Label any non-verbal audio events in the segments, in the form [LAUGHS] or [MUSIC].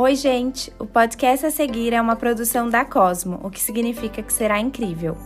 Oi, gente! O podcast a seguir é uma produção da Cosmo, o que significa que será incrível.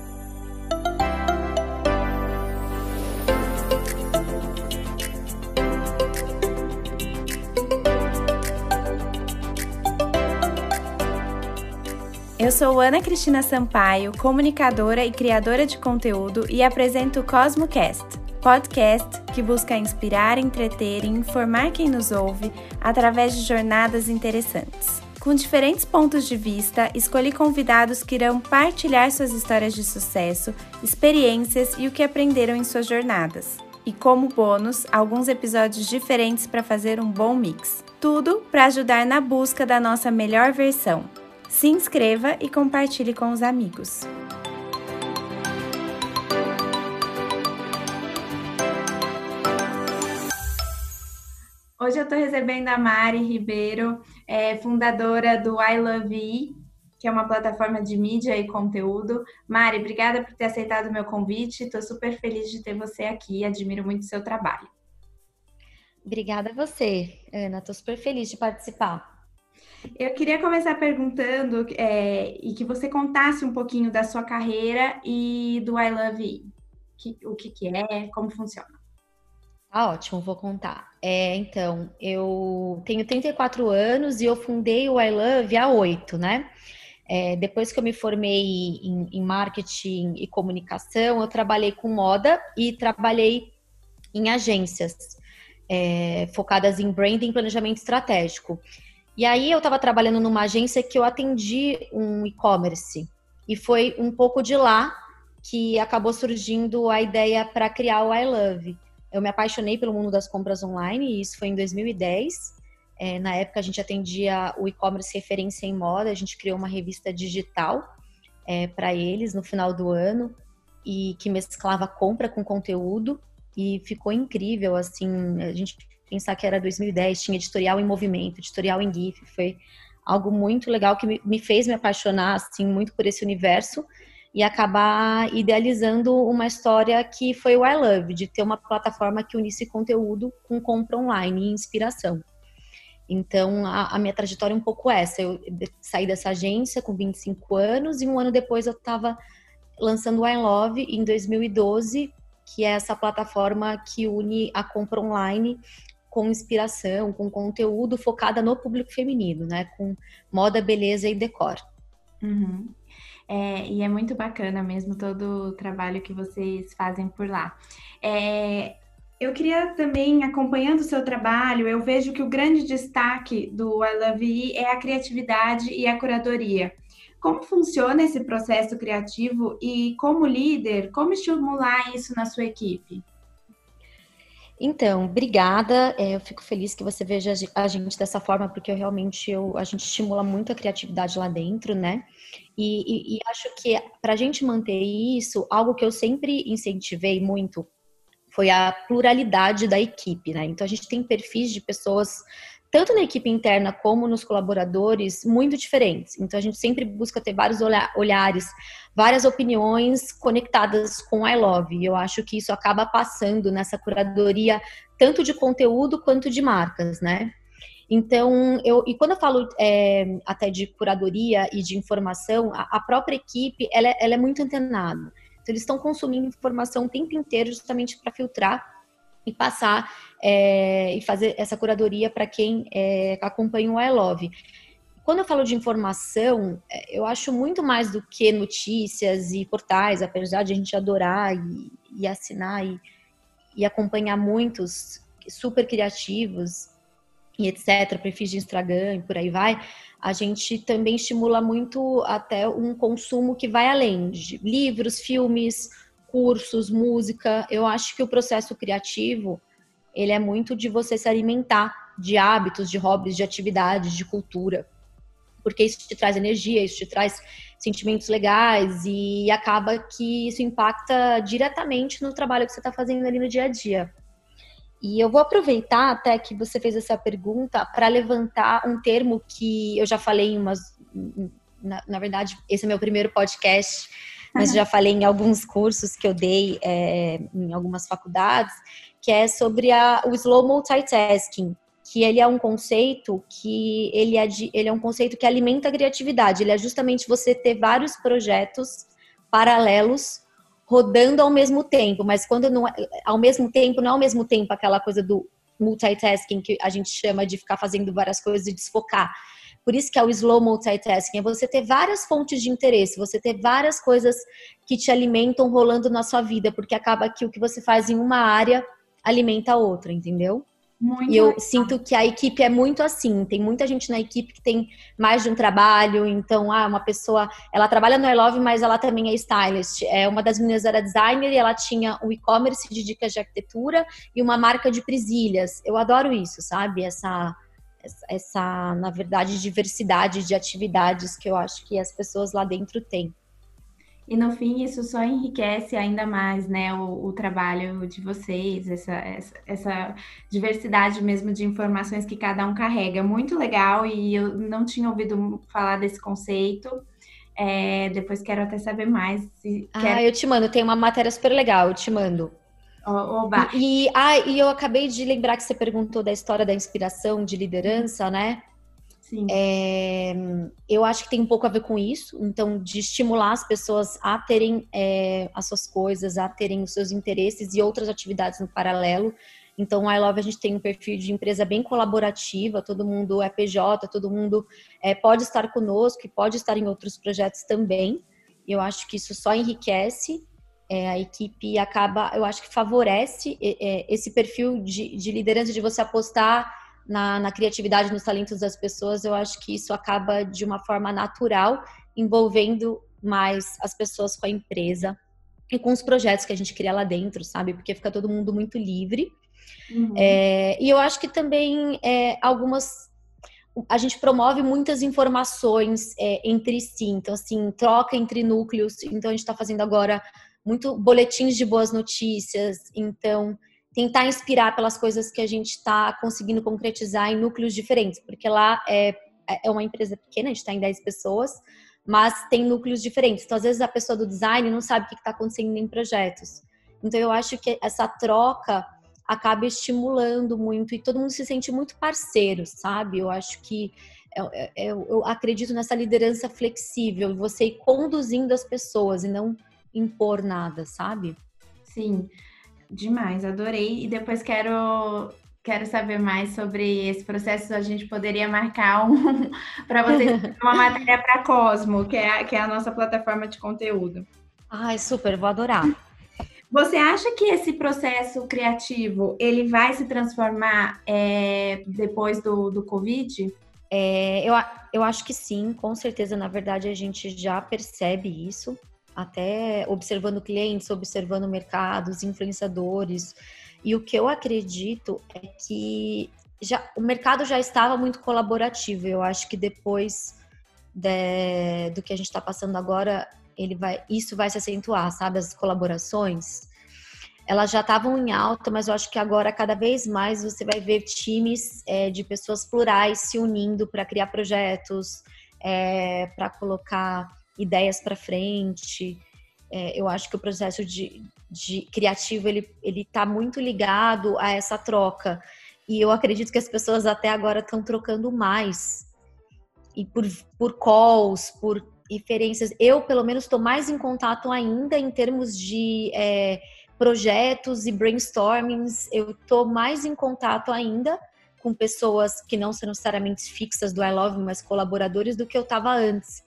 Eu sou Ana Cristina Sampaio, comunicadora e criadora de conteúdo e apresento o CosmoCast, podcast que busca inspirar, entreter e informar quem nos ouve através de jornadas interessantes. Com diferentes pontos de vista, escolhi convidados que irão partilhar suas histórias de sucesso, experiências e o que aprenderam em suas jornadas. E como bônus, alguns episódios diferentes para fazer um bom mix. Tudo para ajudar na busca da nossa melhor versão. Se inscreva e compartilhe com os amigos. Hoje eu estou recebendo a Mari Ribeiro, é, fundadora do I Love E, que é uma plataforma de mídia e conteúdo. Mari, obrigada por ter aceitado o meu convite. Estou super feliz de ter você aqui. Admiro muito o seu trabalho. Obrigada a você, Ana. Estou super feliz de participar. Eu queria começar perguntando é, e que você contasse um pouquinho da sua carreira e do I Love You. Que, o que, que é, como funciona. Tá ótimo, vou contar. É, então, eu tenho 34 anos e eu fundei o I Love há oito, né? É, depois que eu me formei em, em, marketing e comunicação, eu trabalhei com moda e trabalhei em agências é, focadas em branding e planejamento estratégico. E aí eu estava trabalhando numa agência que eu atendi um e-commerce. E foi um pouco de lá que acabou surgindo a ideia para criar o I Love. Eu me apaixonei pelo mundo das compras online e isso foi em 2010. É, na época a gente atendia o e-commerce referência em moda, a gente criou uma revista digital é, para eles no final do ano e que mesclava compra com conteúdo e ficou incrível assim. A gente pensar que era 2010, tinha editorial em movimento, editorial em GIF, foi algo muito legal que me fez me apaixonar assim muito por esse universo e acabar idealizando uma história que foi o I Love, de ter uma plataforma que unisse conteúdo com compra online e inspiração. Então, a, a, minha trajetória é um pouco essa. Eu saí dessa agência com 25 anos e um ano depois eu estava lançando o I Love em 2012, que é essa plataforma que une a compra online com inspiração, com conteúdo focada no público feminino, né? Com moda, beleza e decor. Uhum. É, e é muito bacana mesmo todo o trabalho que vocês fazem por lá. É, eu queria também, acompanhando o seu trabalho, eu vejo que o grande destaque do I Love You é a criatividade e a curadoria. Como funciona esse processo criativo e, como líder, como estimular isso na sua equipe? Então, obrigada. É, eu fico feliz que você veja a gente dessa forma, porque eu realmente eu, a gente estimula muito a criatividade lá dentro, né? E, e, e acho que para a gente manter isso, algo que eu sempre incentivei muito foi a pluralidade da equipe, né? Então a gente tem perfis de pessoas tanto na equipe interna como nos colaboradores, muito diferentes. Então a gente sempre busca ter vários olhares, várias opiniões conectadas com I Love. E eu acho que isso acaba passando nessa curadoria tanto de conteúdo quanto de marcas, né? Então, eu, e quando eu falo é, até de curadoria e de informação, a, a própria equipe, ela, é, ela é muito antenada. Então, eles estão consumindo informação o tempo inteiro justamente para filtrar e passar é, e fazer essa curadoria para quem é, acompanha o I Love. Quando eu falo de informação, é, eu acho muito mais do que notícias e portais, apesar de a gente adorar e, e assinar e, e acompanhar muitos super criativos e etc, perfis de Instagram e por aí vai, a gente também estimula muito até um consumo que vai além de livros, filmes, cursos, música. Eu acho que o processo criativo, ele é muito de você se alimentar de hábitos, de hobbies, de atividades, de cultura. Porque isso te traz energia, isso te traz sentimentos legais e acaba que isso impacta diretamente no trabalho que você está fazendo ali no dia a dia. E eu vou aproveitar até que você fez essa pergunta para levantar um termo que eu já falei em umas. Na, na verdade, esse é meu primeiro podcast mas já falei em alguns cursos que eu dei é, em algumas faculdades, que é sobre a, o slow multitasking, que ele é um conceito que ele é, de, ele é um conceito que alimenta a criatividade. Ele é justamente você ter vários projetos paralelos rodando ao mesmo tempo, mas quando não é, ao mesmo tempo não é ao mesmo tempo aquela coisa do multitasking que a gente chama de ficar fazendo várias coisas e desfocar. Por isso que é o slow multitasking, é você ter várias fontes de interesse, você ter várias coisas que te alimentam rolando na sua vida, porque acaba que o que você faz em uma área alimenta a outra, entendeu? Muito e eu legal. sinto que a equipe é muito assim. Tem muita gente na equipe que tem mais de um trabalho. Então, ah, uma pessoa, ela trabalha no I Love, mas ela também é stylist. É, uma das meninas era designer e ela tinha um e-commerce de dicas de arquitetura e uma marca de presilhas. Eu adoro isso, sabe? Essa, essa, na verdade, diversidade de atividades que eu acho que as pessoas lá dentro têm. E no fim, isso só enriquece ainda mais né, o, o trabalho de vocês, essa, essa, essa, diversidade mesmo de informações que cada um carrega. Muito legal, e eu não tinha ouvido falar desse conceito. É, depois quero até saber mais. Ah, eu te mando, tem uma matéria super legal, eu te mando. Oba. E, ah, e eu acabei de lembrar que você perguntou da história da inspiração de liderança, né? É, eu acho que tem um pouco a ver com isso, então, de estimular as pessoas a terem é, as suas coisas, a terem os seus interesses e outras atividades no paralelo. Então, a I Love a gente tem um perfil de empresa bem colaborativa, todo mundo é PJ, todo mundo é, pode estar conosco e pode estar em outros projetos também. Eu acho que isso só enriquece é, a equipe acaba, eu acho que favorece é, esse perfil de, de liderança de você apostar na, na criatividade, nos talentos das pessoas, eu acho que isso acaba de uma forma natural envolvendo mais as pessoas com a empresa e com os projetos que a gente cria lá dentro, sabe? Porque fica todo mundo muito livre. Uhum. É, e eu acho que também é, algumas. A gente promove muitas informações é, entre si, então, assim, troca entre núcleos. Então, a gente está fazendo agora muito boletins de boas notícias. Então, tentar inspirar pelas coisas que a gente está conseguindo concretizar em núcleos diferentes, porque lá é, é uma empresa pequena, a gente está em 10 pessoas, mas tem núcleos diferentes. Então, às vezes, a pessoa do design não sabe o que está acontecendo em projetos. Então, eu acho que essa troca acaba estimulando muito e todo mundo se sente muito parceiro, sabe? Eu acho que eu, eu, eu acredito nessa liderança flexível, você ir conduzindo as pessoas e não impor nada, sabe? Sim. Demais, adorei. E depois quero quero saber mais sobre esse processo. A gente poderia marcar um [LAUGHS] para vocês uma matéria para Cosmo, que é, que é a nossa plataforma de conteúdo. Ai, super, vou adorar. Você acha que esse processo criativo ele vai se transformar é, depois do, do Covid? É, eu, eu acho que sim, com certeza. Na verdade, a gente já percebe isso até observando clientes, observando mercados, influenciadores. E o que eu acredito é que já, o mercado já estava muito colaborativo. Eu acho que depois de, do que a gente está passando agora, ele vai, isso vai se acentuar, sabe? As colaborações. Elas já estavam em alta, mas eu acho que agora, cada vez mais, você vai ver times é, de pessoas plurais se unindo para criar projetos, é, para colocar ideias para frente. É, eu acho que o processo de, de criativo ele ele está muito ligado a essa troca e eu acredito que as pessoas até agora estão trocando mais e por por calls, por referências. Eu pelo menos estou mais em contato ainda em termos de é, projetos e brainstormings. Eu estou mais em contato ainda com pessoas que não são necessariamente fixas do I Love, mas colaboradores do que eu estava antes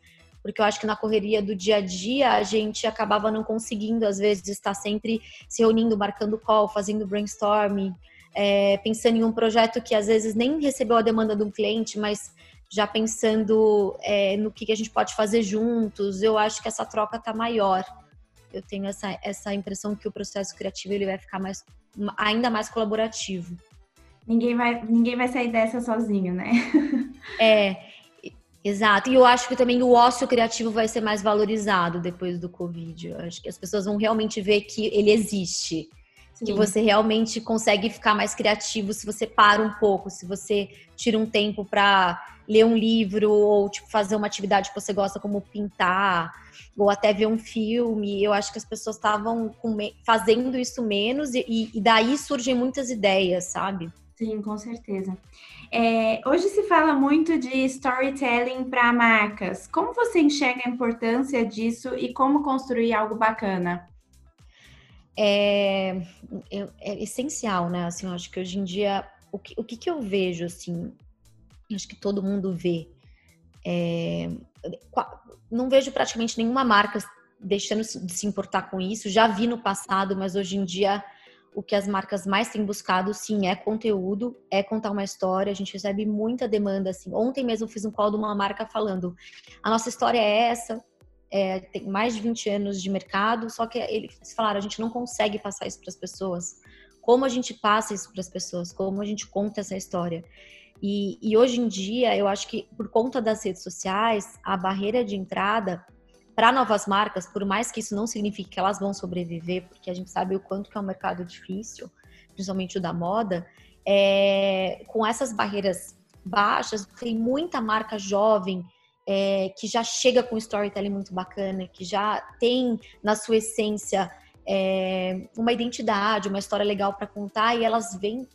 porque eu acho que na correria do dia a dia a gente acabava não conseguindo, às vezes, estar sempre se reunindo, marcando call, fazendo brainstorming, é, pensando em um projeto que às vezes nem recebeu a demanda de um cliente, mas já pensando é, no que, que a gente pode fazer juntos. Eu acho que essa troca está maior. Eu tenho essa, essa impressão que o processo criativo ele vai ficar mais, ainda mais colaborativo. Ninguém vai, ninguém vai sair dessa sozinho, né? É. Exato. E eu acho que também o ócio criativo vai ser mais valorizado depois do Covid. Eu acho que as pessoas vão realmente ver que ele existe. Sim. Que você realmente consegue ficar mais criativo se você para um pouco, se você tira um tempo para ler um livro ou tipo fazer uma atividade que você gosta como pintar ou até ver um filme. Eu acho que as pessoas estavam fazendo isso menos e, e daí surgem muitas ideias, sabe? Sim, com certeza. É, hoje se fala muito de storytelling para marcas. Como você enxerga a importância disso e como construir algo bacana? É, é, é essencial, né? Assim, eu acho que hoje em dia, o que, o que, que eu vejo, assim, acho que todo mundo vê. É, não vejo praticamente nenhuma marca deixando de se importar com isso. Já vi no passado, mas hoje em dia o que as marcas mais têm buscado, sim, é conteúdo, é contar uma história. A gente recebe muita demanda, assim. Ontem mesmo fiz um call de uma marca falando: a nossa história é essa, é, tem mais de 20 anos de mercado, só que eles falaram: a gente não consegue passar isso para as pessoas. Como a gente passa isso para as pessoas? Como a gente conta essa história? E, e hoje em dia, eu acho que por conta das redes sociais, a barreira de entrada para novas marcas, por mais que isso não signifique que elas vão sobreviver, porque a gente sabe o quanto que é um mercado difícil, principalmente o da moda, é, com essas barreiras baixas, tem muita marca jovem é, que já chega com storytelling muito bacana, que já tem na sua essência é, uma identidade, uma história legal para contar e elas vêm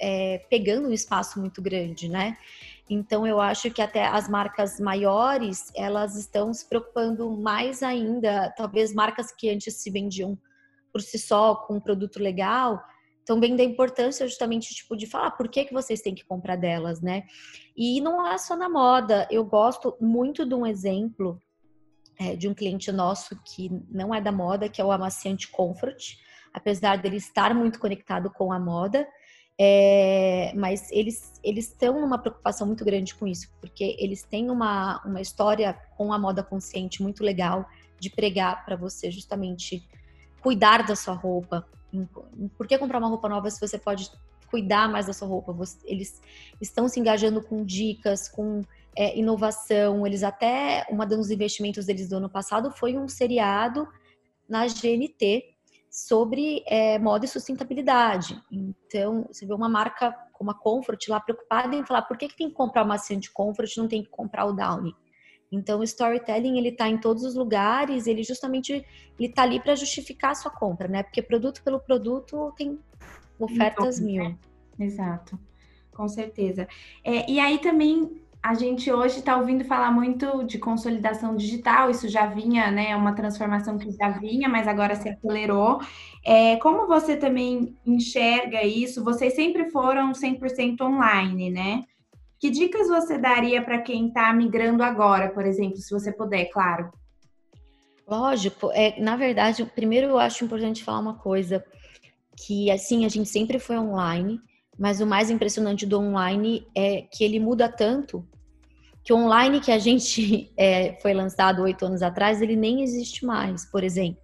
é, pegando um espaço muito grande, né? Então eu acho que até as marcas maiores, elas estão se preocupando mais ainda, talvez marcas que antes se vendiam por si só com um produto legal, estão vendo a importância justamente tipo de falar por que que vocês têm que comprar delas, né? E não é só na moda. Eu gosto muito de um exemplo é, de um cliente nosso que não é da moda, que é o Amaciante Comfort, apesar dele estar muito conectado com a moda. É, mas eles eles estão numa preocupação muito grande com isso, porque eles têm uma, uma história com a moda consciente muito legal de pregar para você justamente cuidar da sua roupa. Por que comprar uma roupa nova se você pode cuidar mais da sua roupa? Eles estão se engajando com dicas, com é, inovação. Eles até uma dos investimentos deles do ano passado foi um seriado na GNT sobre é, moda e sustentabilidade. Então, você vê uma marca como a Comfort lá preocupada em falar por que, que tem que comprar uma maciante Comfort e não tem que comprar o Downy. Então, o storytelling ele está em todos os lugares, ele justamente ele está ali para justificar a sua compra, né? Porque produto pelo produto tem ofertas então, mil. Exato, com certeza. É, e aí também a gente hoje está ouvindo falar muito de consolidação digital, isso já vinha, né? Uma transformação que já vinha, mas agora se acelerou. É, como você também enxerga isso? Vocês sempre foram 100% online, né? Que dicas você daria para quem está migrando agora, por exemplo, se você puder, claro? Lógico, é, na verdade, primeiro eu acho importante falar uma coisa, que assim, a gente sempre foi online, mas o mais impressionante do online é que ele muda tanto que o online que a gente [LAUGHS] é, foi lançado oito anos atrás, ele nem existe mais, por exemplo.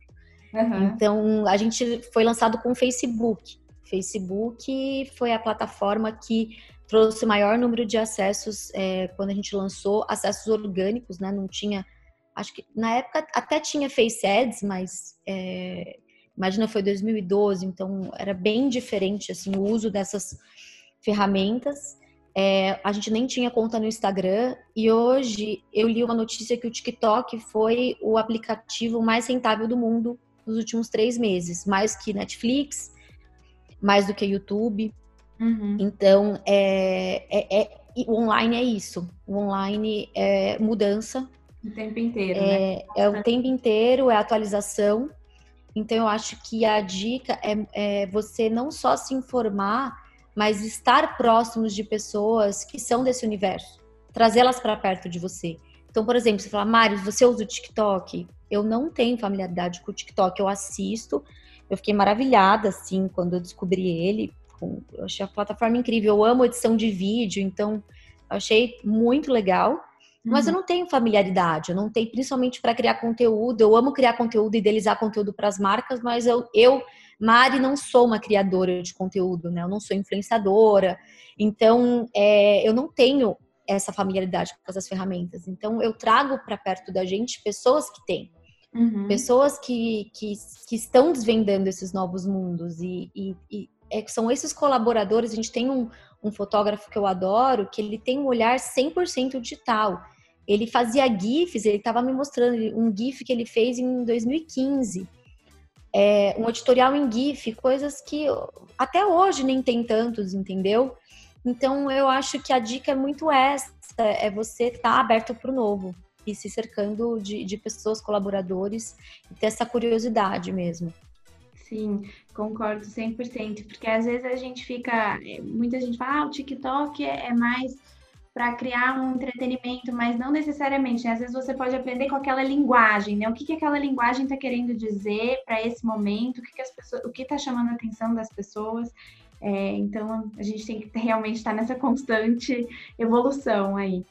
Uhum. Então, a gente foi lançado com o Facebook. Facebook foi a plataforma que trouxe o maior número de acessos é, quando a gente lançou, acessos orgânicos, né? Não tinha, acho que na época até tinha Face Ads, mas é, imagina foi 2012, então era bem diferente assim o uso dessas ferramentas. É, a gente nem tinha conta no Instagram e hoje eu li uma notícia que o TikTok foi o aplicativo mais rentável do mundo nos últimos três meses, mais que Netflix, mais do que YouTube. Uhum. Então, é, é, é, o online é isso. O online é mudança. O tempo inteiro, é, né? É o tempo inteiro, é atualização. Então, eu acho que a dica é, é você não só se informar mas estar próximos de pessoas que são desse universo, trazê-las para perto de você. Então, por exemplo, você fala, Mário, você usa o TikTok? Eu não tenho familiaridade com o TikTok, eu assisto, eu fiquei maravilhada, assim, quando eu descobri ele. Eu achei a plataforma incrível, eu amo edição de vídeo, então eu achei muito legal. Mas uhum. eu não tenho familiaridade, eu não tenho, principalmente para criar conteúdo. Eu amo criar conteúdo, idealizar conteúdo para as marcas, mas eu, eu Mari, não sou uma criadora de conteúdo, né? Eu não sou influenciadora. Então, é, eu não tenho essa familiaridade com essas ferramentas. Então, eu trago para perto da gente pessoas que têm. Uhum. Pessoas que, que, que, estão desvendando esses novos mundos. E, e, e é, são esses colaboradores. A gente tem um, um fotógrafo que eu adoro, que ele tem um olhar 100% digital. Ele fazia GIFs, ele estava me mostrando um GIF que ele fez em 2015 é, um editorial em GIF, coisas que até hoje nem tem tantos, entendeu? Então eu acho que a dica é muito essa, é você estar tá aberto para o novo e se cercando de, de pessoas, colaboradores, e ter essa curiosidade mesmo. Sim, concordo 100%, porque às vezes a gente fica, é, muita gente fala, ah, o TikTok é, é mais para criar um entretenimento, mas não necessariamente. Né? Às vezes você pode aprender com aquela linguagem, né? O que, que aquela linguagem está querendo dizer para esse momento, o que, que as pessoas, o que está chamando a atenção das pessoas. É, então a gente tem que realmente estar tá nessa constante evolução aí.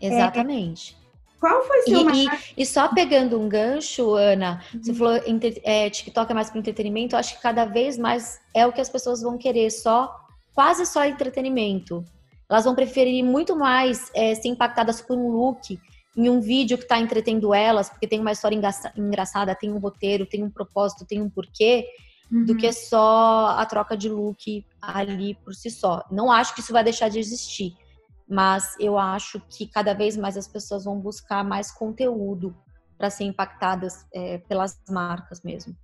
Exatamente. É, qual foi seu e, maior... e, e, só pegando um gancho, Ana, uhum. você falou é, TikTok é mais para entretenimento, eu acho que cada vez mais é o que as pessoas vão querer, só quase só entretenimento. Elas vão preferir muito mais é, ser impactadas por um look em um vídeo que está entretendo elas, porque tem uma história engraçada, tem um roteiro, tem um propósito, tem um porquê, uhum. do que só a troca de look ali por si só. Não acho que isso vai deixar de existir, mas eu acho que cada vez mais as pessoas vão buscar mais conteúdo para ser impactadas é, pelas marcas mesmo.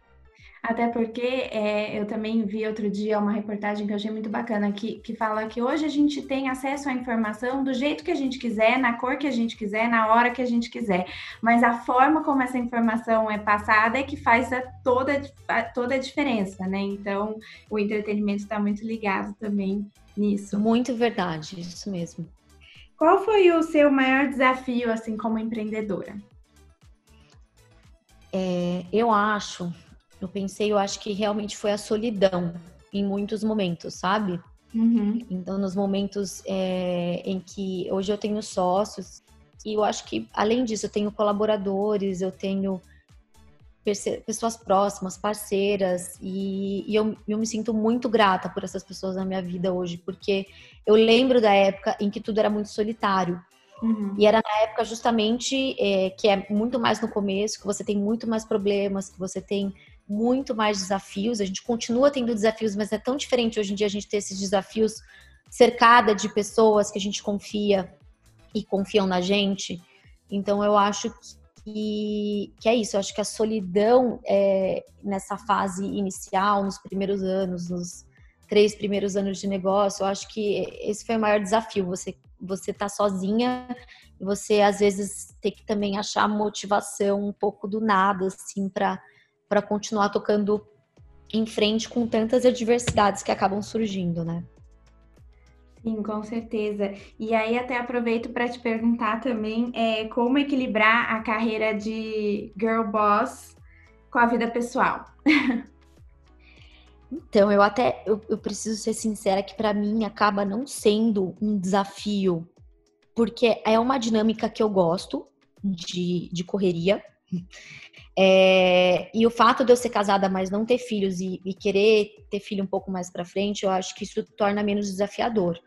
Até porque é, eu também vi outro dia uma reportagem que eu achei muito bacana, que, que fala que hoje a gente tem acesso à informação do jeito que a gente quiser, na cor que a gente quiser, na hora que a gente quiser. Mas a forma como essa informação é passada é que faz a toda, a, toda a diferença, né? Então, o entretenimento está muito ligado também nisso. Muito verdade, isso mesmo. Qual foi o seu maior desafio, assim, como empreendedora? É, eu acho eu pensei, eu acho que realmente foi a solidão em muitos momentos, sabe? Uhum. Então, nos momentos é, em que hoje eu tenho sócios, e eu acho que, além disso, eu tenho colaboradores, eu tenho pessoas próximas, parceiras, e, e eu, eu, me sinto muito grata por essas pessoas na minha vida hoje, porque eu lembro da época em que tudo era muito solitário. Uhum. E era na época justamente é, que é muito mais no começo, que você tem muito mais problemas, que você tem muito mais desafios. A gente continua tendo desafios, mas é tão diferente hoje em dia a gente ter esses desafios cercada de pessoas que a gente confia e confiam na gente. Então eu acho que, que é isso. Eu acho que a solidão é, nessa fase inicial, nos primeiros anos, nos três primeiros anos de negócio, eu acho que esse foi o maior desafio. Você você tá sozinha e você às vezes tem que também achar motivação um pouco do nada, assim, para para continuar tocando em frente com tantas adversidades que acabam surgindo, né? Sim, com certeza. E aí até aproveito para te perguntar também é, como equilibrar a carreira de girl boss com a vida pessoal. [LAUGHS] Então, eu até eu, eu preciso ser sincera que para mim acaba não sendo um desafio, porque é uma dinâmica que eu gosto de, de correria. É, e o fato de eu ser casada, mas não ter filhos e, e querer ter filho um pouco mais para frente, eu acho que isso torna menos desafiador.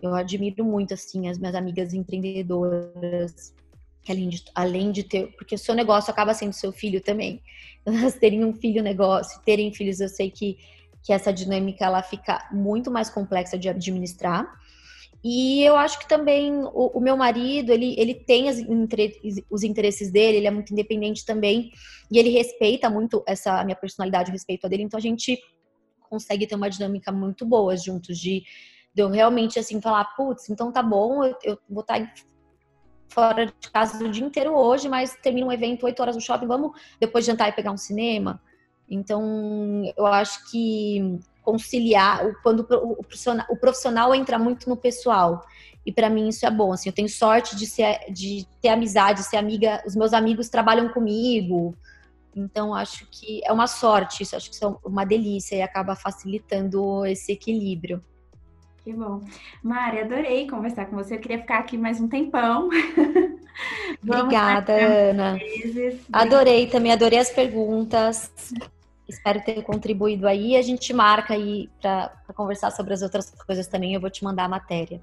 Eu admiro muito, assim, as minhas amigas empreendedoras, que além de, além de ter, porque o seu negócio acaba sendo seu filho também. [LAUGHS] Elas terem um filho negócio, terem filhos, eu sei que, que essa dinâmica ela fica muito mais complexa de administrar. E eu acho que também o, o meu marido, ele, ele tem as, os interesses dele, ele é muito independente também, e ele respeita muito essa minha personalidade, o respeito a dele, então a gente consegue ter uma dinâmica muito boa juntos, de, de eu realmente assim falar, putz, então tá bom, eu, eu vou estar tá fora de casa o dia inteiro hoje, mas termina um evento, oito horas no shopping, vamos depois jantar e pegar um cinema. Então, eu acho que conciliar quando o profissional, o profissional entra muito no pessoal. E para mim isso é bom. Assim, eu tenho sorte de, ser, de ter amizade, ser amiga. Os meus amigos trabalham comigo. Então acho que é uma sorte. Isso acho que é uma delícia e acaba facilitando esse equilíbrio. Que bom. Mari, adorei conversar com você. Eu queria ficar aqui mais um tempão. [LAUGHS] Obrigada, Ana. Adorei também, adorei as perguntas. Espero ter contribuído aí. A gente marca aí para conversar sobre as outras coisas também. Eu vou te mandar a matéria.